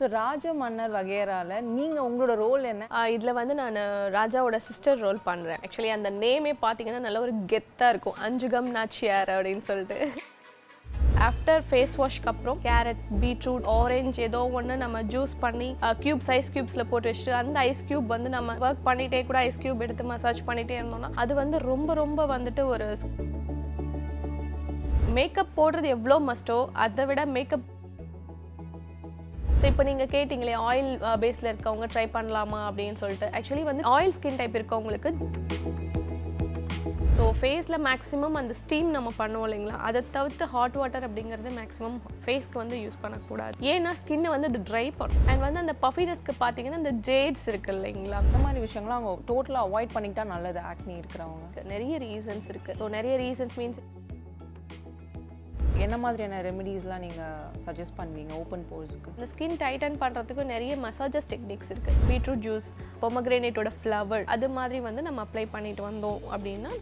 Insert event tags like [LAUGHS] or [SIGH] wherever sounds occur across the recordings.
So ராஜ மன்னர் வகையறால நீங்கள் உங்களோட ரோல் என்ன? இதில் வந்து நான் ராஜாவோட சிஸ்டர் ரோல் பண்ணுறேன் ஆக்சுவலி அந்த நேமே பார்த்தீங்கன்னா நல்ல ஒரு கெத்தாக இருக்கும். அஞ்சுகம் நாச்சியார் அப்படின்னு சொல்லிட்டு. ஆஃப்டர் ஃபேஸ் வாஷ்க்கு அப்புறம் கேரட் பீட்ரூட் ஆரஞ்சு ஏதோ ஒன்று நம்ம ஜூஸ் பண்ணி க்யூப்ஸ் ஐஸ் க்யூப்ஸில் போட்டு வச்சுட்டு அந்த ஐஸ் க்யூப் வந்து நம்ம ஒர்க் பண்ணிகிட்டே கூட ஐஸ் க்யூப் எடுத்து மசாஜ் பண்ணிகிட்டே இருந்தோம்னா அது வந்து ரொம்ப ரொம்ப வந்துட்டு ஒரு மேக்கப் போடுறது எவ்வளோ மஸ்ட்டோ அதை விட மேக்கப் ஸோ இப்போ நீங்கள் கேட்டிங்களே ஆயில் பேஸில் இருக்கவங்க ட்ரை பண்ணலாமா அப்படின்னு சொல்லிட்டு. ஆக்சுவலி வந்து ஆயில் ஸ்கின் டைப் இருக்கவங்களுக்கு ஸோ ஃபேஸில் மேக்ஸிமம் அந்த ஸ்டீம் நம்ம பண்ணுவோம் இல்லைங்களா? அதை தவிர்த்து ஹாட் வாட்டர் அப்படிங்கிறது மேக்ஸிமம் ஃபேஸ்க்கு வந்து யூஸ் பண்ணக்கூடாது. ஏன்னா ஸ்கின்னை வந்து அது ட்ரை பண்ணும். அண்ட் வந்து அந்த பஃபினஸ்க்கு பார்த்தீங்கன்னா இந்த ஜேட்ஸ் இருக்கு இல்லைங்களா? அந்த மாதிரி விஷயங்கள்லாம் அவங்க டோட்டலாக அவாய்ட் பண்ணிக்கிட்டா நல்லது ஆக்னி இருக்கிறவங்க. நிறைய ரீசன்ஸ் இருக்குது ஸோ நிறைய ரீசன்ஸ் மீன்ஸ் என்ன மாதிரியான ரெமெடிஸ்லாம் நீங்கள் சஜஸ்ட் பண்ணுவீங்க ஓப்பன் போர்ஸ்க்கு இந்த ஸ்கின் டைட்டன் பண்ணுறதுக்கு நிறைய மசாஜஸ் டெக்னிக்ஸ் இருக்குது பீட்ரூட் ஜூஸ் பொமக்ரேனேட்டோட ஃப்ளவர் அது மாதிரி வந்து நம்ம அப்ளை பண்ணிட்டு வந்தோம் அப்படின்னா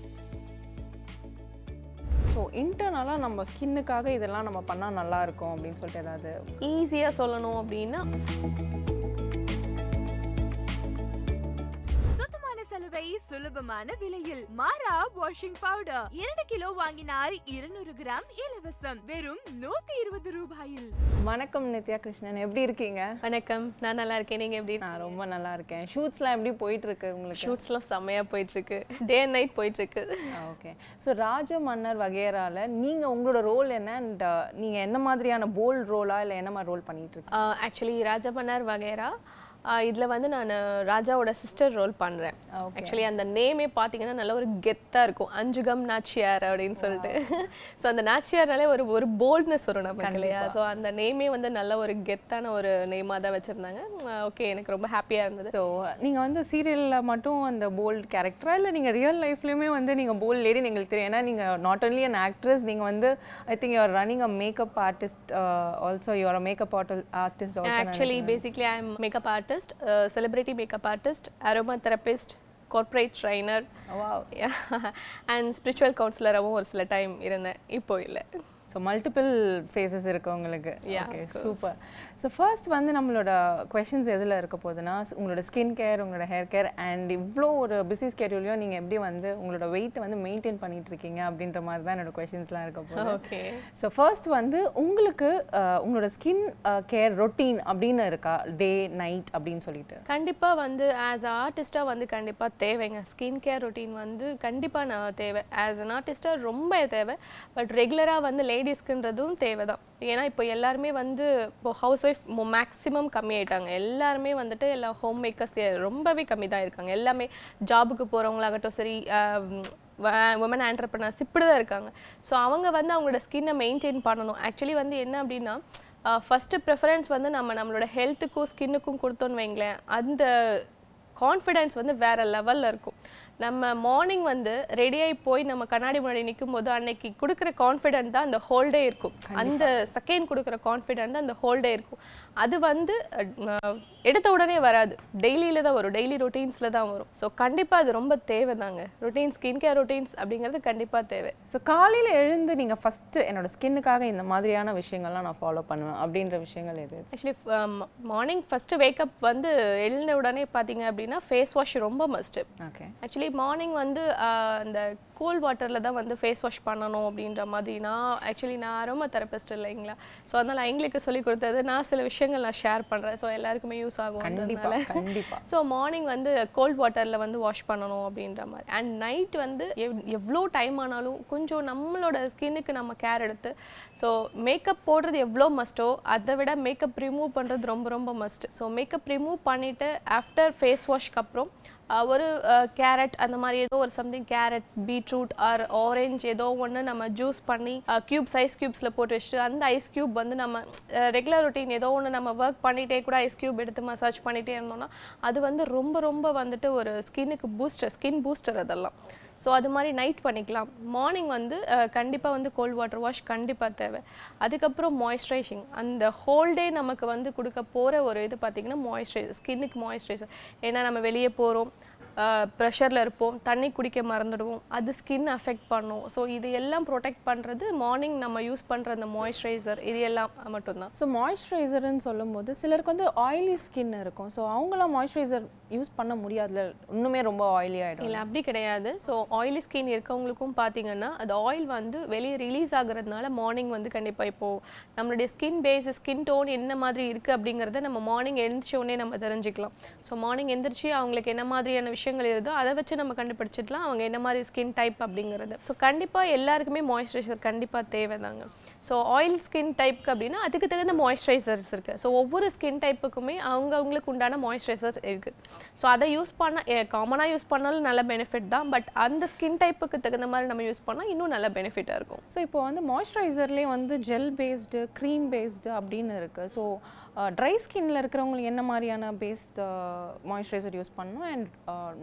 ஸோ இன்டர்னலாக நம்ம ஸ்கின்னுக்காக இதெல்லாம் நம்ம பண்ணால் நல்லா இருக்கும் அப்படின்னு சொல்லிட்டு ஏதாவது ஈஸியாக சொல்லணும் அப்படின்னா சுலபமான விலையில் மாரா வாஷிங் பவுடர் இரண்டு கிலோ வாங்கினால் இருநூறு கிராம் இலவசம். வெறும் நூத்தி இருபது ரூபாயில். வணக்கம் நித்யா கிருஷ்ணன். எப்படி இருக்கீங்க? வணக்கம். நான் நல்லா இருக்கேன். நீங்கள் எப்படி நான் ரொம்ப நல்லா இருக்கேன். ஷூட்ஸ்லாம் எப்படி போயிட்டு இருக்கு உங்களுக்கு? ஷூட்ஸ்லாம் செம்மையாக போயிட்டுருக்கு. டே அண்ட் நைட் போயிட்டுருக்கு. ஓகே ஸோ ராஜ மன்னர் வகையறால நீங்கள் உங்களோட ரோல் என்ன? அண்ட் நீங்கள் என்ன மாதிரியான போல்ட் ரோலா இல்லை என்ன மாதிரி ரோல் பண்ணிட்டு இருக்கீங்க? ஆக்சுவலி ராஜபன்னார் வகைரா இதில் வந்து நான் ராஜாவோட சிஸ்டர் ரோல் பண்ணுறேன். ஆக்சுவலி அந்த நேமே பார்த்தீங்கன்னா நல்ல ஒரு கெத்தாக இருக்கும். அஞ்சுகம் நாச்சியார் அப்படின்னு சொல்லிட்டு. ஸோ அந்த நாச்சியார்னாலே ஒரு ஒரு போல்ட்னஸ் வரும் நமக்கு இல்லையா? ஸோ அந்த நேமே வந்து நல்ல ஒரு கெத்தான ஒரு நேமாக தான் வச்சுருந்தாங்க. ஓகே எனக்கு ரொம்ப ஹாப்பியாக இருந்தது. ஸோ நீங்கள் வந்து சீரியலில் மட்டும் அந்த போல்ட் கேரக்டரா இல்லை நீங்கள் ரியல் லைஃப்லையுமே வந்து நீங்கள் போல்ட் லேடின்னு எங்களுக்கு தெரியும். ஏன்னா நீங்கள் நாட் ஒன்லி அன் ஆக்ட்ரஸ் நீங்கள் வந்து I think you're running a makeup artist also you're makeup artist actually basically I am artist celebrity makeup artist aroma therapist corporate trainer and spiritual கவுன்சிலராகவும் ஒரு சில டைம் இருந்தேன். இப்போ இல்லை. ஸோ மல்டிபிள் ஃபேஸஸ் இருக்கு உங்களுக்கு Yeah, okay. Super so first வந்து நம்மளோட questions எதில் இருக்க போகுதுன்னா உங்களோட ஸ்கின் கேர் உங்களோட ஹேர் கேர் அண்ட் இவ்வளோ ஒரு பிஸி ஸ்கெடியூலையும் நீங்கள் எப்படி வந்து உங்களோட வெயிட்டை வந்து மெயின்டைன் பண்ணிட்டு இருக்கீங்க அப்படின்ற மாதிரி தான் என்னோட கொஷின்ஸ்லாம் இருக்க போகுது. ஓகே ஸோ ஃபர்ஸ்ட் வந்து உங்களுக்கு உங்களோட ஸ்கின் கேர் ரொட்டீன் அப்படின்னு இருக்கா? டே நைட் அப்படின்னு சொல்லிட்டு. கண்டிப்பாக வந்து ஆஸ் ஆர்டிஸ்ட்டாக வந்து கண்டிப்பாக தேவைங்க. ஸ்கின் கேர் ரொட்டீன் வந்து கண்டிப்பாக நான் தேவை. ஆஸ் அன் ஆர்டிஸ்ட்டாக ரொம்ப தேவை. பட் ரெகுலராக வந்து லேடிஸ்க்குன்றதும் தேவை தான் ஏன்னா இப்போ எல்லாருமே வந்து இப்போ ஹவுஸ் ஒய்ஃப் மேக்ஸிமம் கம்மி ஆயிட்டாங்க எல்லாருமே வந்துட்டு எல்லா ஹோம் மேக்கர்ஸ் ரொம்பவே கம்மி தான் இருக்காங்க. எல்லாமே ஜாபுக்கு போகிறவங்களாகட்டும் சரி உமன் ஆண்டர்பனர்ஸ் இப்படி தான் இருக்காங்க. ஸோ அவங்க வந்து அவங்களோட ஸ்கின்னை மெயின்டைன் பண்ணணும். ஆக்சுவலி வந்து என்ன அப்படின்னா ஃபஸ்ட்டு ப்ரிஃபரன்ஸ் வந்து நம்ம நம்மளோட ஹெல்த்துக்கும் ஸ்கின்னுக்கும் கொடுத்தோன்னு வைங்களேன் அந்த கான்ஃபிடென்ஸ் வந்து வேறு லெவலில் இருக்கும். நம்ம மார்னிங் வந்து ரெடியாகி போய் நம்ம கண்ணாடி முன்னாடி நிற்கும் போது அன்னைக்கு கொடுக்குற கான்ஃபிடென்ட் தான் அந்த ஹோல்டே இருக்கும். அந்த செகண்ட் கொடுக்குற கான்ஃபிடென்ட் தான் அந்த ஹோல்டே இருக்கும். அது வந்து எடுத்த உடனே வராது. டெய்லியில் தான் வரும். டெய்லி ரொட்டீன்ஸில் தான் வரும். ஸோ கண்டிப்பாக அது ரொம்ப தேவைதாங்க. ரொட்டீன் ஸ்கின் கேர் ரொட்டீன்ஸ் அப்படிங்கிறது கண்டிப்பாக தேவை. ஸோ காலையில் எழுந்து நீங்கள் ஃபஸ்ட்டு என்னோட ஸ்கின்னுக்காக இந்த மாதிரியான விஷயங்கள்லாம் நான் ஃபாலோ பண்ணுவேன். அப்படின்ற விஷயங்கள் எது? ஆக்சுவலி மார்னிங் ஃபஸ்ட்டு வேக்கப் வந்து எழுந்த உடனே பார்த்தீங்க அப்படின்னா ஃபேஸ் வாஷ் ரொம்ப மஸ்ட்டு ஓகே ஆக்சுவலி மார்னிங் வந்து ஆஹ், இந்த கோல்ட் வாட்டரில் தான் வந்து ஃபேஸ் வாஷ் பண்ணணும் அப்படின்ற மாதிரி நான் ஆக்சுவலி நான் அரோமா தெரபிஸ்ட் இல்லைங்களா? ஸோ அதனால் எங்களுக்கு சொல்லி கொடுத்தது நான் சில விஷயங்கள் நான் ஷேர் பண்ணுறேன் ஸோ எல்லாருக்குமே யூஸ் ஆகும் கண்டிப்பா கண்டிப்பா. [LAUGHS] ஸோ மார்னிங் வந்து கோல்ட் வாட்டரில் வந்து வாஷ் பண்ணணும் அப்படின்ற மாதிரி. அண்ட் நைட் வந்து எவ் எவ்வளோ டைம் ஆனாலும் கொஞ்சம் நம்மளோட ஸ்கின்னுக்கு நம்ம கேர் எடுத்து ஸோ மேக்கப் போடுறது எவ்வளோ மஸ்ட்டோ அதை விட மேக்கப் ரிமூவ் பண்ணுறது ரொம்ப ரொம்ப மஸ்ட் ஸோ மேக்கப் ரிமூவ் பண்ணிவிட்டு ஆஃப்டர் ஃபேஸ் வாஷ்க்கு அப்புறம் ஒரு கேரட் அந்த மாதிரி ஏதோ ஒரு something carrot beetroot or orange ஏதோ ஒன்று நம்ம ஜூஸ் பண்ணி க்யூப்ஸ் ஐஸ் க்யூப்ஸில் போட்டு வச்சுட்டு அந்த ஐஸ் க்யூப் வந்து நம்ம ரெகுலர் ரொட்டீன் ஏதோ ஒன்று நம்ம ஒர்க் பண்ணிகிட்டே கூட ஐஸ் க்யூப் எடுத்து மசாஜ் பண்ணிகிட்டே இருந்தோம்னா அது வந்து ரொம்ப ரொம்ப வந்துட்டு ஒரு ஸ்கின்னுக்கு பூஸ்டர் ஸ்கின் பூஸ்டர் அதெல்லாம். ஸோ அது மாதிரி நைட் பண்ணிக்கலாம். மார்னிங் வந்து கண்டிப்பாக வந்து கோல்ட் வாட்டர் வாஷ் கண்டிப்பாக தேவை. அதுக்கப்புறம் மாய்ஸ்சரைசிங் அந்த ஹோல் டே நமக்கு வந்து கொடுக்க போகிற ஒரு இது பார்த்திங்கன்னா மாய்ஸ்சரைசர் ஸ்கின்னுக்கு மாய்ஸ்சரைசர் ஏன்னா நம்ம வெளியே போகிறோம் ப்ரெஷரில் இருப்போம் தண்ணி குடிக்க மறந்துடுவோம் அது ஸ்கின் அஃபெக்ட் பண்ணும். ஸோ இது எல்லாம் ப்ரொடெக்ட் பண்ணுறது மார்னிங் நம்ம யூஸ் பண்ணுற அந்த மாய்ஸ்சரைசர் இது எல்லாம் மட்டும்தான். ஸோ மாய்ஸ்சரைசர்னு சொல்லும்போது சிலருக்கு வந்து ஆயிலி ஸ்கின் இருக்கும். ஸோ அவங்களாம் மாய்ஸ்சரைசர் யூஸ் பண்ண முடியாதுல. இன்னுமே ரொம்ப ஆயிலி ஆகிடும் இல்லை அப்படி கிடையாது. ஸோ ஆயிலி ஸ்கின் இருக்கவங்களுக்கும் பார்த்தீங்கன்னா அது ஆயில் வந்து வெளியே ரிலீஸ் ஆகுறதுனால மார்னிங் வந்து கண்டிப்பாக இப்போது நம்மளுடைய ஸ்கின் பேஸ் ஸ்கின் டோன் என்ன மாதிரி இருக்குது அப்படிங்கிறத நம்ம மார்னிங் எழுந்திரிச்ச உடனே நம்ம தெரிஞ்சுக்கலாம். ஸோ மார்னிங் எந்திரிச்சு அவங்களுக்கு என்ன மாதிரியான விஷயங்கள் இருக்குதோ அதை வச்சு நம்ம கண்டுபிடிச்சிடலாம். அவங்க என்ன மாதிரி ஸ்கின் டைப் அப்படிங்கிறது. ஸோ கண்டிப்பாக எல்லாருக்குமே மாய்ஸ்சரைசர் கண்டிப்பாக தேவைதாங்க. ஸோ ஆயில் ஸ்கின் டைப்க்கு அப்படின்னா அதுக்கு தகுந்த மாய்ஸ்சரைசர்ஸ் இருக்குது ஸோ ஒவ்வொரு ஸ்கின் டைப்புக்குமே அவங்க அவங்களுக்கு உண்டான மாய்ஸ்சரைசர்ஸ் இருக்குது ஸோ அதை யூஸ் பண்ண காமனாக யூஸ் பண்ணாலும் நல்ல பெனிஃபிட் தான். பட் அந்த ஸ்கின் டைப்புக்கு தகுந்த மாதிரி நம்ம யூஸ் பண்ணால் இன்னும் நல்ல பெனிஃபிட்டாக இருக்கும். ஸோ இப்போ வந்து மாய்ஸ்சரைசர்லேயே வந்து ஜெல் பேஸ்டு க்ரீம் பேஸ்டு அப்படின்னு இருக்குது ஸோ ட்ரை ஸ்கின்ல இருக்கிறவங்களுக்கு என்ன மாதிரியான பேஸ்ட் மாய்ஸ்சரைசர் யூஸ் பண்ணணும்? அண்ட்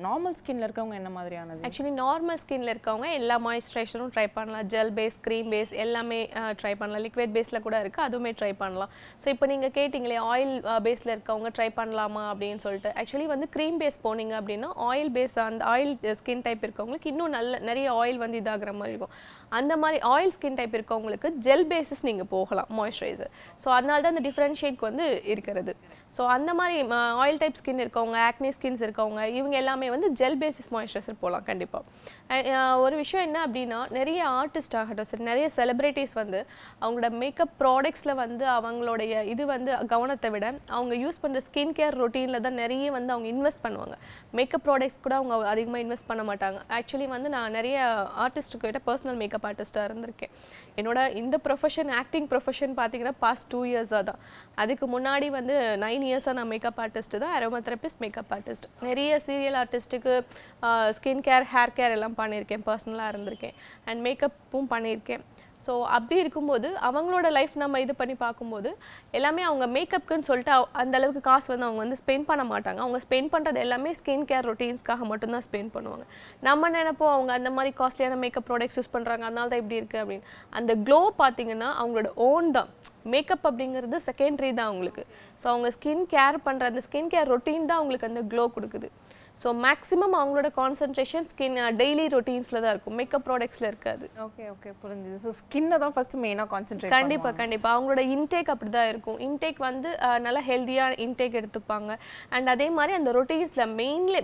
நார்மல் ஸ்கின்ல இருக்கிறவங்க என்ன மாதிரியானது ஆக்சுவலி நார்மல் ஸ்கின்ல இருக்கவங்க எல்லா மாய்ஸ்சரைசரும் ட்ரை பண்ணலாம். ஜெல் பேஸ் க்ரீம் பேஸ் எல்லாமே ட்ரை பண்ணலாம். லிக்விட் பேஸில் கூட இருக்குது அதுவுமே ட்ரை பண்ணலாம். ஸோ இப்போ நீங்கள் கேட்டிங்களே ஆயில் பேஸில் இருக்கவங்க ட்ரை பண்ணலாமா அப்படின்னு சொல்லிட்டு. ஆக்சுவலி வந்து க்ரீம் பேஸ் போனீங்க அப்படின்னா ஆயில் பேஸ் அந்த ஆயில் ஸ்கின் டைப் இருக்கவங்களுக்கு இன்னும் நல்ல நிறைய ஆயில் வந்து இதாகிற மாதிரி இருக்கும். அந்த மாதிரி ஆயில் ஸ்கின் டைப் இருக்கவங்களுக்கு ஜெல் பேஸஸ் நீங்கள் போகலாம் மாய்ஸ்சரைசர் ஸோ அதனால தான் அந்த டிஃப்ரென்ஷியேட் வந்து இருக்கிறது. ஸோ அந்த மாதிரி ஆயில் டைப் ஸ்கின் இருக்கவங்க ஆக்னி ஸ்கின்ஸ் இருக்கவங்க இவங்க எல்லாமே வந்து ஜெல் பேசிஸ் மாய்ஸ்சரைசர் போகலாம் கண்டிப்பாக ஒரு விஷயம் என்ன அப்படின்னா நிறைய ஆர்டிஸ்ட் ஆகட்டும் சரி நிறைய செலிப்ரிட்டிஸ் வந்து அவங்களோட மேக்கப் ப்ராடக்ட்ஸில் வந்து அவங்களுடைய இது வந்து கவனத்தை விட அவங்க யூஸ் பண்ணுற ஸ்கின் கேர் ரொட்டீனில் தான் நிறைய வந்து அவங்க இன்வெஸ்ட் பண்ணுவாங்க. மேக்கப் ப்ராடக்ட்ஸ் கூட அவங்க அதிகமாக இன்வெஸ்ட் பண்ண மாட்டாங்க. ஆக்சுவலி வந்து நான் நிறைய ஆர்டிஸ்ட்டுக்கிட்ட பர்சனல் மேக்கப் ஆர்டிஸ்ட்டாக இருந்திருக்கேன். என்னோட இந்த ப்ரொஃபஷன் ஆக்டிங் ப்ரொஃபஷன் பார்த்தீங்கன்னா பாஸ்ட் டூ இயர்ஸாக தான். அதுக்கு முன்னாடி வந்து நைன் இயர்ஸாக நான் மேக்கப் ஆர்டிஸ்ட்டு தான் அரோமா தெரப்பிஸ்ட் மேக்கப் ஆர்டிஸ்ட் நிறைய சீரியல் ஆர்டிஸ்ட்டுக்கு ஸ்கின் கேர் ஹேர் கேர் எல்லாம் பண்ணியிருக்கேன் பர்சனலாக இருந்திருக்கேன். அண்ட் மேக்கப்பும் பண்ணியிருக்கேன் ஸோ அப்படி இருக்கும்போது அவங்களோட லைஃப் நம்ம இது பண்ணி பார்க்கும்போது எல்லாமே அவங்க மேக்கப்புக்குன்னு சொல்லிட்டு அந்த அளவுக்கு காசு வந்து அவங்க வந்து ஸ்பெண்ட் பண்ண மாட்டாங்க. அவங்க ஸ்பெண்ட் பண்ணுறது எல்லாமே ஸ்கின் கேர் ரொட்டீன்ஸ்க்காக மட்டும்தான் ஸ்பெண்ட் பண்ணுவாங்க. நம்ம நினைப்போம் அவங்க அந்த மாதிரி காஸ்ட்லியான மேக்கப் ப்ராடக்ட்ஸ் யூஸ் பண்ணுறாங்க அதனால தான் இப்படி இருக்குது அப்படின்னு. அந்த க்ளோ பார்த்தீங்கன்னா அவங்களோட ஓன் தான். மேக்கப் அப்படிங்கிறது செகண்டரி தான் அவங்களுக்கு. ஸோ அவங்க ஸ்கின் கேர் பண்ணுற அந்த ஸ்கின் கேர் ரொட்டீன் தான் அவங்களுக்கு அந்த க்ளோ கொடுக்குது. ஸோ மேக்ஸிமம் அவங்களோட கான்சன்ட்ரேஷன் ஸ்கின் டெய்லி ரொட்டீன்ஸில் தான் இருக்கும். மேக்கப் ப்ராடக்ட்ஸில் இருக்காது. ஓகே ஓகே புரிஞ்சுது. ஸோ ஸ்கின்னை தான் ஃபர்ஸ்ட் மெயினாக கான்சென்ட்ரேட் கண்டிப்பா கண்டிப்பா. அவங்களோட இன்டேக் அப்படிதான் இருக்கும். இன்டேக் வந்து நல்லா ஹெல்த்தியா இன்டேக் எடுத்துப்பாங்க. அண்ட் அதே மாதிரி அந்த ரொட்டீன்ஸ்ல மெயின்லி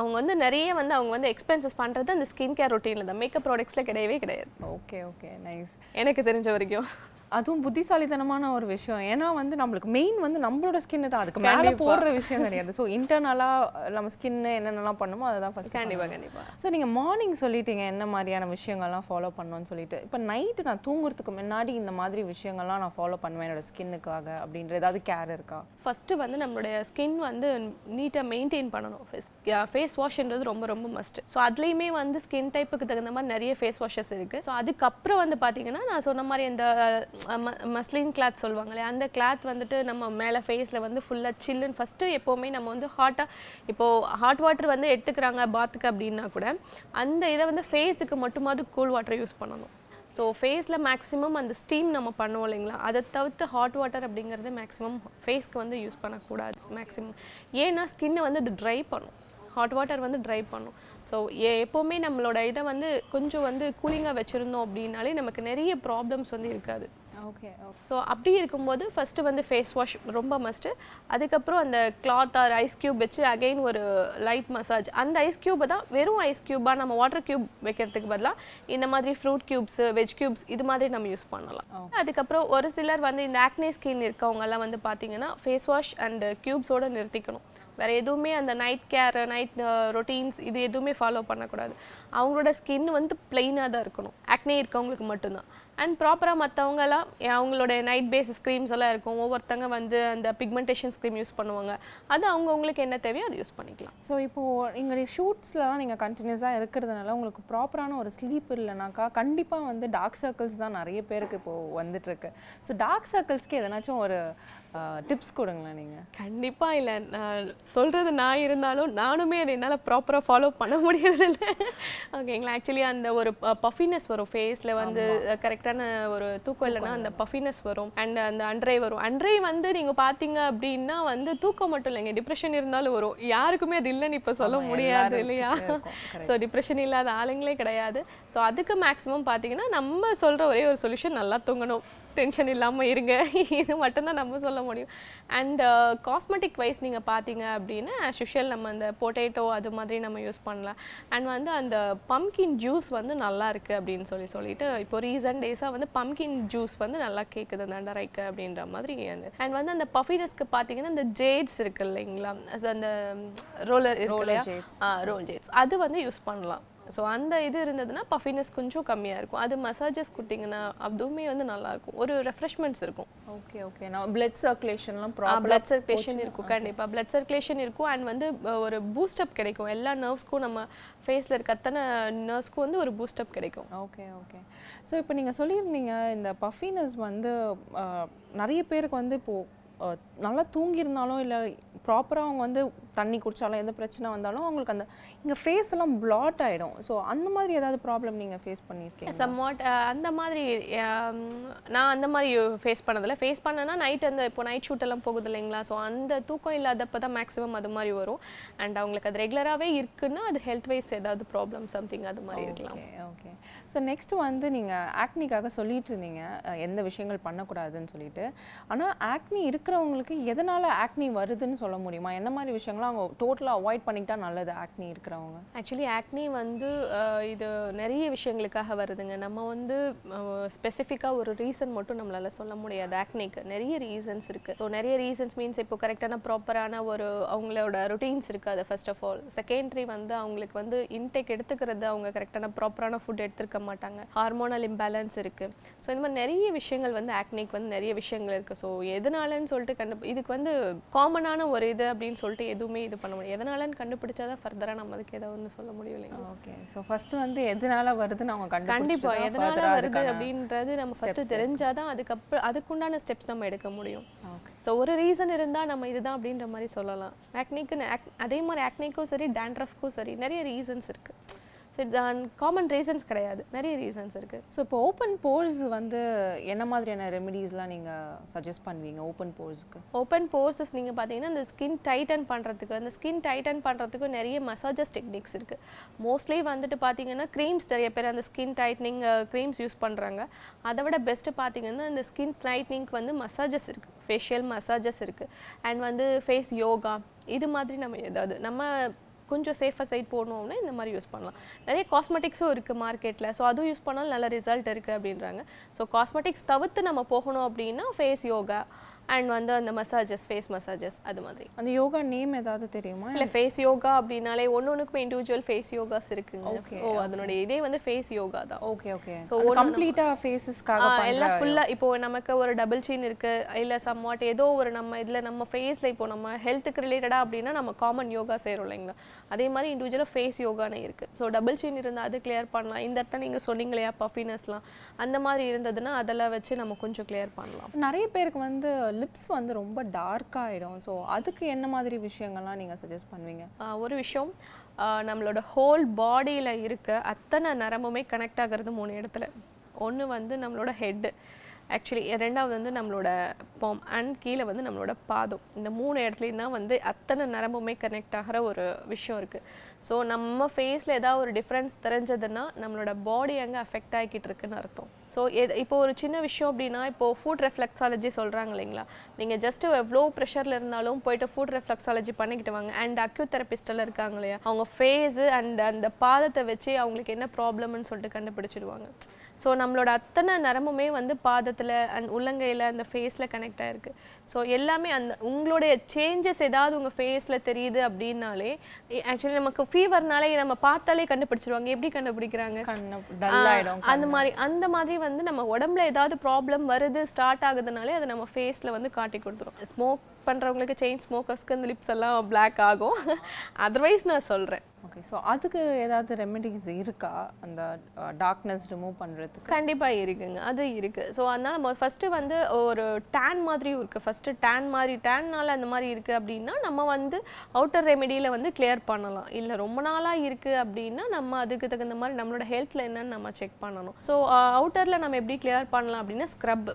அவங்க வந்து நிறைய வந்து அவங்க வந்து எக்ஸ்பென்சஸ் பண்றது அந்த ஸ்கின் கேர் ரொட்டீன்ல தான். மேக்கப் ப்ராடக்ட்ஸ்ல கிடையவே கிடையாது. ஓகே ஓகே நைஸ் எனக்கு தெரிஞ்ச வரைக்கும். அதுவும் புத்திசாலித்தனமான ஒரு விஷயம். ஏன்னா வந்து நம்மளுக்கு மெயின் வந்து நம்மளோட ஸ்கின் தான். அதுக்கு மேலே. போடுற விஷயம் கிடையாது. ஸோ இன்டர்னலாக நம்ம ஸ்கின் என்னென்னலாம் பண்ணுமோ அதை தான் ஃபஸ்ட் கண்டிப்பா கண்டிப்பா. ஸோ நீங்கள் மார்னிங் சொல்லிட்டீங்க என்ன மாதிரியான விஷயங்கள்லாம் ஃபாலோ பண்ணணும்னு சொல்லிட்டு. இப்போ நைட்டு நான் தூங்குறதுக்கு முன்னாடி இந்த மாதிரி விஷயங்கள்லாம் நான் ஃபாலோ பண்ணுவேன் என்னோட ஸ்கின்னுக்காக அப்படின்ற ஏதாவது கேர் இருக்கா? ஃபஸ்ட்டு வந்து நம்மளுடைய ஸ்கின் வந்து நீட்டாக மெயின்டைன் பண்ணணும். ஃபேஸ் வாஷ்ன்றது ரொம்ப ரொம்ப மஸ்ட் ஸோ அதுலேயுமே வந்து ஸ்கின் டைப்புக்கு தகுந்த மாதிரி நிறைய ஃபேஸ் வாஷஸ் இருக்குது ஸோ அதுக்கப்புறம் வந்து பார்த்தீங்கன்னா நான் சொன்ன மாதிரி இந்த மஸ்லின் கிளாத் சொல்லுவாங்களே அந்த கிளாத் வந்துட்டு நம்ம மேலே ஃபேஸில் வந்து ஃபுல்லாக சில்லுன்னு ஃபஸ்ட்டு எப்போவுமே நம்ம வந்து ஹாட்டாக இப்போது ஹாட் வாட்டர் வந்து எடுத்துக்கிறாங்க பாத்துக்கு அப்படின்னா கூட அந்த இதை வந்து ஃபேஸுக்கு மட்டுமாவது கூல் வாட்டர் யூஸ் பண்ணணும். ஸோ ஃபேஸில் மேக்ஸிமம் அந்த ஸ்டீம் நம்ம பண்ணுவோம் இல்லைங்களா? அதை தவிர்த்து ஹாட் வாட்டர் அப்படிங்கிறது மேக்ஸிமம் ஃபேஸ்க்கு வந்து யூஸ் பண்ணக்கூடாது மேக்ஸிமம் ஏன்னா ஸ்கின்னை வந்து அது ட்ரை பண்ணும். ஹாட் வாட்டர் வந்து ட்ரை பண்ணும். ஸோ எப்போவுமே நம்மளோட இதை வந்து கொஞ்சம் வந்து கூலிங்காக வச்சுருந்தோம் அப்படின்னாலே நமக்கு நிறைய ப்ராப்ளம்ஸ் வந்து இருக்காது. ஓகே ஸோ அப்படி இருக்கும்போது ஃபஸ்ட்டு வந்து ஃபேஸ் வாஷ் ரொம்ப மஸ்ட்டு அதுக்கப்புறம் அந்த கிளாத் ஆர் ஐஸ் க்யூப் வச்சு அகைன் ஒரு லைட் மசாஜ் அந்த ஐஸ் க்யூபை தான் வெறும் ஐஸ் க்யூபாக நம்ம வாட்டர் க்யூப் வைக்கிறதுக்கு பதிலாக இந்த மாதிரி ஃப்ரூட் க்யூப்ஸ் வெஜ் க்யூப்ஸ் இது மாதிரி நம்ம யூஸ் பண்ணலாம். அதுக்கப்புறம் ஒரு சிலர் வந்து இந்த ஆக்னே ஸ்கின் இருக்கவங்கெல்லாம் வந்து பார்த்தீங்கன்னா ஃபேஸ் வாஷ் அண்ட் க்யூப்ஸோட நிறுத்திக்கணும். வேற எதுவுமே அந்த நைட் கேர் நைட் ரொட்டீன்ஸ் இது எதுவுமே ஃபாலோ பண்ணக்கூடாது. அவங்களோட ஸ்கின் வந்து பிளெயினாக தான் இருக்கணும். ஆக்னே இருக்கவங்களுக்கு மட்டும்தான். அண்ட் ப்ராப்பராக மற்றவங்கலாம் அவங்களோட நைட் பேசிஸ் க்ரீம்ஸ் எல்லாம் இருக்கும். ஒவ்வொருத்தங்க வந்து அந்த பிக்மெண்டேஷன் க்ரீம் யூஸ் பண்ணுவாங்க. அது அவங்கவுங்களுக்கு என்ன தேவையோ அதை யூஸ் பண்ணிக்கலாம். ஸோ இப்போது எங்களுடைய ஷூட்ஸ்லலாம் நீங்கள் கண்டினியூஸாக இருக்கிறதுனால உங்களுக்கு ப்ராப்பரான ஒரு ஸ்லீப் இல்லைனாக்கா கண்டிப்பாக வந்து டார்க் சர்க்கிள்ஸ் தான் நிறைய பேருக்கு இப்போது வந்துட்டுருக்கு. ஸோ டார்க் சர்க்கிள்ஸ்க்கு எதனாச்சும் ஒரு டிப்ஸ் கொடுங்களேன் நீங்கள் கண்டிப்பாக இல்லை. நான் சொல்கிறது நான் இருந்தாலும் நானுமே அதை என்னால் ப்ராப்பராக ஃபாலோ பண்ண முடியறதில்ல. [LAUGHS] ஓகேங்களா ஆக்சுவலி அந்த ஒரு பஃபினஸ் வரும் ஃபேஸில் வந்து கரெக்டாக கரெக்டான ஒரு தூக்கம் இல்லைன்னா அந்த பஃபினஸ் வரும் அண்ட் அந்த அன்றை வரும். அன்றை வந்து நீங்கள் பார்த்தீங்க அப்படின்னா வந்து தூக்கம் மட்டும் இல்லைங்க. டிப்ரெஷன் இருந்தாலும் வரும். யாருக்குமே அது இல்லைன்னு இப்போ சொல்ல முடியாது இல்லையா. ஸோ டிப்ரெஷன் இல்லாத ஆளுங்களே கிடையாது. ஸோ அதுக்கு மேக்ஸிமம் பார்த்தீங்கன்னா நம்ம சொல்கிற ஒரே ஒரு சொல்யூஷன் நல்லா தூங்கணும். டென்ஷன் இல்லாமல் இருங்க. [LAUGHS] இது மட்டும்தான் நம்ம சொல்ல முடியும். அண்ட் காஸ்மெட்டிக் வைஸ் நீங்கள் பார்த்தீங்க அப்படின்னா ஆஸ் யூஷுவல் நம்ம அந்த பொட்டேட்டோ அது மாதிரி நம்ம யூஸ் பண்ணலாம். அண்ட் வந்து அந்த பம்கின் ஜூஸ் வந்து நல்லா இருக்குது அப்படின்னு சொல்லி சொல்லிட்டு இப்போ ரீசன்ட் டேஸாக வந்து பம்கின் ஜூஸ் வந்து நல்லா கேட்குது அந்த அண்டரைக்கு அப்படின்ற மாதிரி அந்த அண்ட் வந்து அந்த பஃபினஸ்க்கு பார்த்தீங்கன்னா அந்த ஜேட்ஸ் இருக்கு இல்லைங்களா? அந்த ரோலர் இருக்கு இல்லையா. ரோல் ஜேட்ஸ் அது வந்து யூஸ் பண்ணலாம். ஸோ அந்த இது இருந்ததுன்னா பஃபினஸ் கொஞ்சம் கம்மியாக இருக்கும். அது மசாஜஸ் கொடுத்தீங்கன்னா அதுவுமே வந்து நல்லா இருக்கும் ஒரு ரெஃப்ரெஷ்மெண்ட்ஸ் இருக்கும். ஓகே ஓகே நான் பிளட் சர்க்குலேஷன்லாம் பிளட் சர்க்குலேஷன் இருக்கும். கண்டிப்பாக பிளட் சர்க்குலேஷன் இருக்கும். அண்ட் வந்து ஒரு பூஸ்டப் கிடைக்கும். எல்லா நர்வ்ஸ்க்கும் நம்ம ஃபேஸில் இருக்க அத்தனை நர்வ்ஸ்க்கும் வந்து ஒரு பூஸ்டப் கிடைக்கும். ஓகே ஓகே ஸோ இப்போ நீங்கள் சொல்லியிருந்தீங்க இந்த பஃபினஸ் வந்து நிறைய பேருக்கு வந்து இப்போது நல்லா தூங்கியிருந்தாலும் இல்லை ப்ராப்பராக அவங்க வந்து தண்ணி குடித்தாலும் எந்த பிரச்சனை வந்தாலும் அவங்களுக்கு அந்த இங்கே ஃபேஸ் எல்லாம் பிளாட் ஆகிடும் ஸோ அந்த மாதிரி ஏதாவது ப்ராப்ளம் நீங்கள் ஃபேஸ் பண்ணியிருக்கீங்க சம்வாட் அந்த மாதிரி நான் அந்த மாதிரி ஃபேஸ் பண்ணதில்ல. ஃபேஸ் பண்ணனா நைட் அந்த இப்போ நைட் ஷூட் எல்லாம் போகுது இல்லைங்களா? ஸோ அந்த தூக்கம் இல்லாதப்ப தான் மேக்ஸிமம் அது மாதிரி வரும். அண்ட் அவங்களுக்கு அது ரெகுலராகவே இருக்குன்னா அது ஹெல்த் வைஸ் ஏதாவது ப்ராப்ளம் சம்திங் அது மாதிரி இருக்கலாம். ஓகே ஓகே ஸோ நெக்ஸ்ட் வந்து நீங்கள் ஆக்னிக்காக சொல்லிட்டு இருந்தீங்க. எந்த விஷயங்கள் பண்ணக்கூடாதுன்னு சொல்லிட்டு. ஆனால் ஆக்னி இருக்கிறவங்களுக்கு எதனால் ஆக்னி வருதுன்னு சொல்ல முடியுமா? என்ன மாதிரி விஷயங்கள்லாம் அவங்க டோட்டலாக அவாய்ட் பண்ணிக்கிட்டா நல்லது ஆக்னி இருக்கிறவங்க? ஆக்சுவலி ஆக்னி வந்து இது நிறைய விஷயங்களுக்காக வருதுங்க. நம்ம வந்து ஸ்பெசிஃபிக்காக ஒரு ரீசன் மட்டும் நம்மளால சொல்ல முடியாது. ஆக்னிக்கு நிறைய ரீசன்ஸ் இருக்குது ஸோ நிறைய ரீசன்ஸ் மீன்ஸ் இப்போ கரெக்டான ப்ராப்பரான ஒரு அவங்களோட ரொட்டீன்ஸ் இருக்காது ஃபர்ஸ்ட் ஆஃப் ஆல் செகண்டரி வந்து அவங்களுக்கு வந்து இன்டேக் எடுத்துக்கிறது அவங்க கரெக்டான ப்ராப்பரான ஃபுட் எடுத்துருக்க மாட்டாங்க. ஹார்மோனல் இம்பேலன்ஸ் இருக்குது ஸோ இந்த மாதிரி நிறைய விஷயங்கள் வந்து ஆக்னிக் வந்து நிறைய விஷயங்கள் இருக்குது ஸோ எதனாலன்னு சொல்லிட்டு கண்டு இதுக்கு வந்து காமனான ஒரு இது அப்படின்னு சொல்லிட்டு எதுவுமே இது பண்ண முடியாது. எதனாலன்னு கண்டுபிடிச்சா தான் ஃபர்தராக நம்ம அதுக்கு ஏதாவது ஒன்று சொல்ல முடியும் இல்லைங்களா? ஓகே ஸோ ஃபர்ஸ்ட் வந்து எதனால வருதுன்னு அவங்க கண்டிப்பா. கண்டுபிடிச்சிட்டு எதனால வருது அப்படின்றது நம்ம ஃபர்ஸ்ட் தெரிஞ்சாதான் அதுக்கப்புறம் அதுக்குண்டான ஸ்டெப்ஸ் நம்ம எடுக்க முடியும். Okay. ஸோ ஒரு ரீசன் இருந்தா நம்ம இதுதான் அப்படின்ற மாதிரி சொல்லலாம். ஆக்னிக்கு அதே மாதிரி ஆக்னிக்கும் சரி டேண்ட்ரஃப்க்கும் சரி நிறைய ரீசன்ஸ் இருக்கு. ஸோ காமன் ரீசன்ஸ் கிடையாது. நிறைய ரீசன்ஸ் இருக்கு. ஸோ இப்போ ஓப்பன் போர்ஸ் வந்து என்ன மாதிரியான ரெமெடிஸ்லாம் நீங்கள் சஜஸ்ட் பண்ணுவீங்க ஓப்பன் போர்ஸ்க்கு ஓப்பன் போர்சஸ் நீங்கள் பார்த்தீங்கன்னா இந்த ஸ்கின் டைட்டன் பண்ணுறதுக்கு அந்த ஸ்கின் டைட்டன் பண்ணுறதுக்கு நிறைய மசாஜஸ் டெக்னிக்ஸ் இருக்குது மோஸ்ட்லி வந்துட்டு பார்த்தீங்கன்னா க்ரீம்ஸ் நிறைய பேர் அந்த ஸ்கின் டைட்னிங் க்ரீம்ஸ் யூஸ் பண்ணுறாங்க அதை விட பெஸ்ட்டு பார்த்தீங்கன்னா இந்த ஸ்கின் டைட்னிங்க்கு வந்து மசாஜஸ் இருக்குது ஃபேஷியல் மசாஜஸ் இருக்குது அண்ட் வந்து ஃபேஸ் யோகா இது மாதிரி நம்ம ஏதாவது நம்ம கொஞ்சம் சேஃபர் சைட் போகணும்னா இந்த மாதிரி யூஸ் பண்ணலாம். நிறைய காஸ்மெட்டிக்ஸும் இருக்குது மார்க்கெட்டில் ஸோ அதுவும் யூஸ் பண்ணாலும் நல்ல ரிசல்ட் இருக்குது அப்படின்றாங்க. ஸோ காஸ்மெட்டிக்ஸ் தவிர்த்து நம்ம போகணும் அப்படின்னா ஃபேஸ் யோகா அண்ட் வந்து அந்த மசாஜஸ் ஃபேஸ் மசாஜஸ் அது மாதிரி. அந்த யோகா நேம் ஏதாவது தெரியுமா? இல்லை ஃபேஸ் யோகா அப்படின்னாலே ஒன்று ஒன்றுக்கும் இண்டிவிஜுவல் ஃபேஸ் யோகாஸ் இருக்குங்க. ஓ அதனுடைய இதே வந்து ஃபேஸ் யோகா தான். ஓகே ஓகே ஸோ கம்ப்ளீட்டாக ஃபேஸஸ்க்காக எல்லாம் ஃபுல்லாக இப்போ நமக்கு ஒரு டபுள் சீன் இருக்கு இல்லை சம்வாட் ஏதோ ஒரு நம்ம இதில் நம்ம ஃபேஸில் இப்போ நம்ம ஹெல்த்துக்கு ரிலேட்டடாக அப்படின்னா நம்ம காமன் யோகா செய்கிறோம் இல்லைங்களா? அதே மாதிரி இண்டிவிஜுவலாக ஃபேஸ் யோகானே இருக்கு. ஸோ டபுள் சீன் இருந்தால் அது கிளியர் பண்ணலாம். இந்த இடத்துல நீங்கள் சொன்னீங்க இல்லையா பஃபினஸ்லாம் அந்த மாதிரி இருந்ததுன்னா அதெல்லாம் வச்சு நம்ம கொஞ்சம் கிளியர் பண்ணலாம். நிறைய பேருக்கு வந்து லிப்ஸ் வந்து ரொம்ப டார்க் ஆகிடும் ஸோ அதுக்கு என்ன மாதிரி விஷயங்கள்லாம் நீங்கள் சஜஸ்ட் பண்ணுவீங்க? ஒரு விஷயம். நம்மளோட ஹோல் பாடியில் இருக்க அத்தனை நரம்புமே கனெக்ட் ஆகிறது மூணு இடத்துல. ஒன்று வந்து நம்மளோட ஹெட்டு ஆக்சுவலி ரெண்டாவது வந்து நம்மளோட பாம் அண்ட் கீழே வந்து நம்மளோட பாதம். இந்த மூணு இடத்துலையும் தான் வந்து அத்தனை நரம்புமே கனெக்ட் ஆகிற ஒரு விஷயம் இருக்குது ஸோ நம்ம ஃபேஸில் ஏதாவது ஒரு டிஃப்ரென்ஸ் தெரிஞ்சதுன்னா நம்மளோட பாடி அங்கே அஃபெக்ட் ஆகிக்கிட்டு இருக்குன்னு அர்த்தம். ஸோ இப்போ ஒரு சின்ன விஷயம் அப்படின்னா இப்போ ஃபுட் ரெஃப்ளெக்ஸாலஜி சொல்கிறாங்க இல்லைங்களா? நீங்கள் ஜஸ்ட் எவ்வளோ ப்ரெஷரில் இருந்தாலும் போயிட்டு ஃபுட் ரெஃப்ளெக்ஸாலஜி பண்ணிக்கிட்டு வாங்க. அண்ட் அக்யூ தெரபிஸ்டெல்லாம் இருக்காங்க இல்லையா? அவங்க ஃபேஸு அண்ட் அந்த பாதத்தை வச்சு அவங்களுக்கு என்ன ப்ராப்ளம்னு சொல்லிட்டு கண்டுபிடிச்சிடுவாங்க. ஸோ நம்மளோட அத்தனை நரம்புமே வந்து பாதத்தில் அண்ட் உள்ளங்கையில் அந்த ஃபேஸில் கனெக்ட் ஆயிருக்கு. ஸோ எல்லாமே அந்த உங்களுடைய சேஞ்சஸ் ஏதாவது உங்கள் ஃபேஸில் தெரியுது அப்படின்னாலே ஆக்சுவலி நமக்கு ஃபீவர்னாலே நம்ம பார்த்தாலே கண்டுபிடிச்சிருவாங்க. எப்படி கண்டுபிடிக்கிறாங்க? அந்த மாதிரி அந்த மாதிரி வந்து நம்ம உடம்புல ஏதாவது ப்ராப்ளம் வருது ஸ்டார்ட் ஆகுதுனாலே அது நம்ம ஃபேஸில் வந்து காட்டி கொடுத்துரும். ஸ்மோக் பண்ணுறவங்களுக்கு செயின் ஸ்மோக்கர்ஸ்க்கு அந்த லிப்ஸ் எல்லாம் பிளாக் ஆகும். அதர்வைஸ் நான் சொல்கிறேன் ஓகே ஸோ அதுக்கு ஏதாவது ரெமெடிஸ் இருக்கா? அந்த டார்க்னஸ் ரிமூவ் பண்ணுறதுக்கு கண்டிப்பா இருக்குங்க. அது இருக்கு. ஸோ அதனால நம்ம ஃபர்ஸ்ட் வந்து ஒரு டேன் மாதிரியும் இருக்கு. ஃபர்ஸ்ட் டேன் மாதிரி டேன்னால அந்த மாதிரி இருக்கு அப்படின்னா நம்ம வந்து அவுட்டர் ரெமெடியில வந்து கிளியர் பண்ணலாம். இல்ல ரொம்ப நாளா இருக்கு அப்படின்னா நம்ம அதுக்கு தகுந்த மாதிரி நம்மளோட ஹெல்த்ல என்னன்னு நம்ம செக் பண்ணணும். ஸோ அவுட்டர்ல நம்ம எப்படி கிளியர் பண்ணலாம் அப்படின்னா ஸ்க்ரப்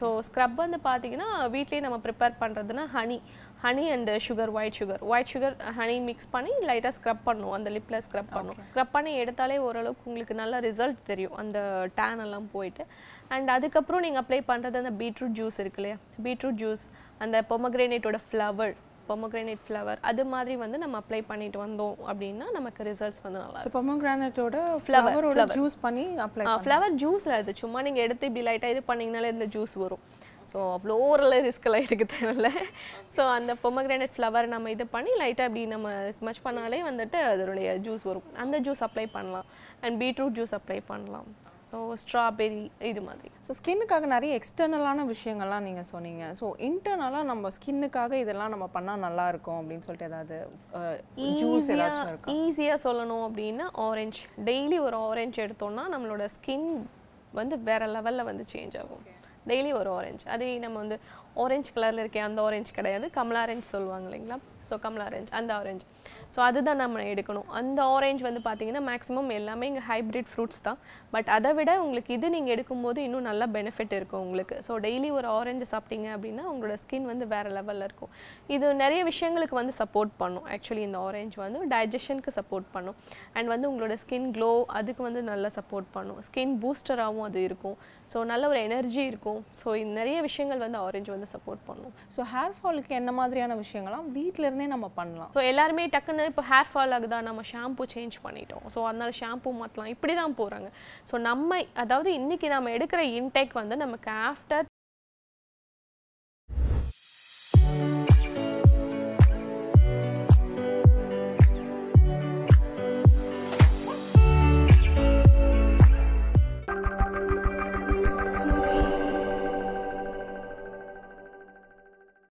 ஸோ ஸ்க்ரப் வந்து பார்த்தீங்கன்னா வீட்லேயே நம்ம ப்ரிப்பேர் பண்ணுறதுனா honey honey and sugar white sugar white sugar honey mix பண்ணி லைட்டாக ஸ்க்ரப் பண்ணும் அந்த லிப்பில் ஸ்க்ரப் பண்ணும் ஸ்க்ரப் பண்ணி எடுத்தாலே ஓரளவுக்கு உங்களுக்கு நல்ல ரிசல்ட் தெரியும். அந்த டேன் எல்லாம் போயிட்டு. அண்ட் அதுக்கப்புறம் நீங்கள் அப்ளை பண்ணுறது அந்த பீட்ரூட் ஜூஸ் இருக்கு இல்லையா? பீட்ரூட் ஜூஸ் அந்த பொமக்ரேனேட்டோட ஃப்ளவர் பொமக்ரேனேட் ஃப்ளவர் அது மாதிரி வந்து நம்ம அப்ளை பண்ணிட்டு வந்தோம் அப்படின்னா நமக்கு ரிசல்ட்ஸ் வந்து நல்லா ஸோ பொமோகிரானட்டோட ஃப்ளவரோட. ஜூஸ் பண்ணி அப்ளை ஃப்ளவர் ஜூஸில் அது சும்மா நீங்கள் எடுத்து இப்படி லைட்டாக இது பண்ணிங்கனாலே இந்த ஜூஸ் வரும். ஸோ அவ்வளோ ஒரு ரிஸ்க்கெல்லாம் எடுக்க தேவையில்ல. ஸோ அந்த பொமக்ரானட் ஃப்ளவர் நம்ம இது பண்ணி லைட்டாக இப்படி நம்ம ஸ்மச் பண்ணாலே வந்துட்டு அதனுடைய ஜூஸ் வரும். அந்த ஜூஸ் அப்ளை பண்ணலாம். அண்ட் பீட்ரூட் ஜூஸ் அப்ளை பண்ணலாம். ஸோ ஸ்ட்ராபெரி இது மாதிரி. ஸோ ஸ்கின்னுக்காக நிறைய எக்ஸ்டர்னலான விஷயங்கள்லாம் நீங்கள் சொன்னீங்க. ஸோ இன்டர்னலாக நம்ம ஸ்கின்னுக்காக இதெல்லாம் நம்ம பண்ணால் நல்லா இருக்கும் அப்படின்னு சொல்லிட்டு ஏதாவது ஜூஸ் ஏதாச்சும் இருக்கா? ஈஸியாக சொல்லணும் அப்படின்னா ஆரஞ்சு டெய்லி ஒரு ஆரஞ்சு எடுத்தோம்னா நம்மளோட ஸ்கின் வந்து வேற லெவலில் வந்து சேஞ்ச் ஆகும். டெய்லி ஒரு ஆரஞ்சு அதே நம்ம வந்து ஆரஞ்சு கலரில் இருக்கேன் அந்த ஆரஞ்சு கிடையாது. கமலா ஆரஞ்சு சொல்லுவாங்க இல்லைங்களா? ஸோ கமலா ஆரஞ்சு அந்த ஆரஞ்சு ஸோ அதுதான் நம்ம எடுக்கணும். அந்த ஆரஞ்சு வந்து பார்த்தீங்கன்னா மேக்ஸிமம் எல்லாமே இங்கே ஹைப்ரிட் ஃப்ரூட்ஸ் தான். பட் அதை விட உங்களுக்கு இது நீங்கள் எடுக்கும்போது இன்னும் நல்ல பெனிஃபிட் இருக்கும் உங்களுக்கு. ஸோ டெய்லி ஒரு ஆரஞ்சு சாப்பிட்டீங்க அப்படின்னா உங்களோட ஸ்கின் வந்து வேறு லெவலில் இருக்கும். இது நிறைய விஷயங்களுக்கு வந்து சப்போர்ட் பண்ணும். ஆக்சுவலி இந்த ஆரஞ்சு வந்து டைஜஷனுக்கு சப்போர்ட் பண்ணும். அண்ட் வந்து உங்களோட ஸ்கின் க்ளோ அதுக்கு வந்து நல்லா சப்போர்ட் பண்ணும். ஸ்கின் பூஸ்டராகவும் அது இருக்கும். ஸோ நல்ல ஒரு எனர்ஜி இருக்கும். ஸோ நிறைய விஷயங்கள் வந்து ஆரஞ்சு வந்து சப்போர்ட் பண்ணும். ஸோ ஹேர் ஃபாலுக்கு என்ன மாதிரியான விஷயங்கள்லாம் வீட்டில் இருந்தே நம்ம பண்ணலாம். ஸோ எல்லாருமே டக்குன்னு இப்போ ஹேர் ஃபால் ஆகுதா நம்ம ஷாம்பு சேஞ்ச் பண்ணிட்டோம். ஸோ அதனால ஷாம்பு மாற்றலாம் இப்படி தான் போகிறாங்க ஸோ நம்ம அதாவது இன்னைக்கு நம்ம எடுக்கிற இன்டேக் வந்து நமக்கு ஆஃப்டர்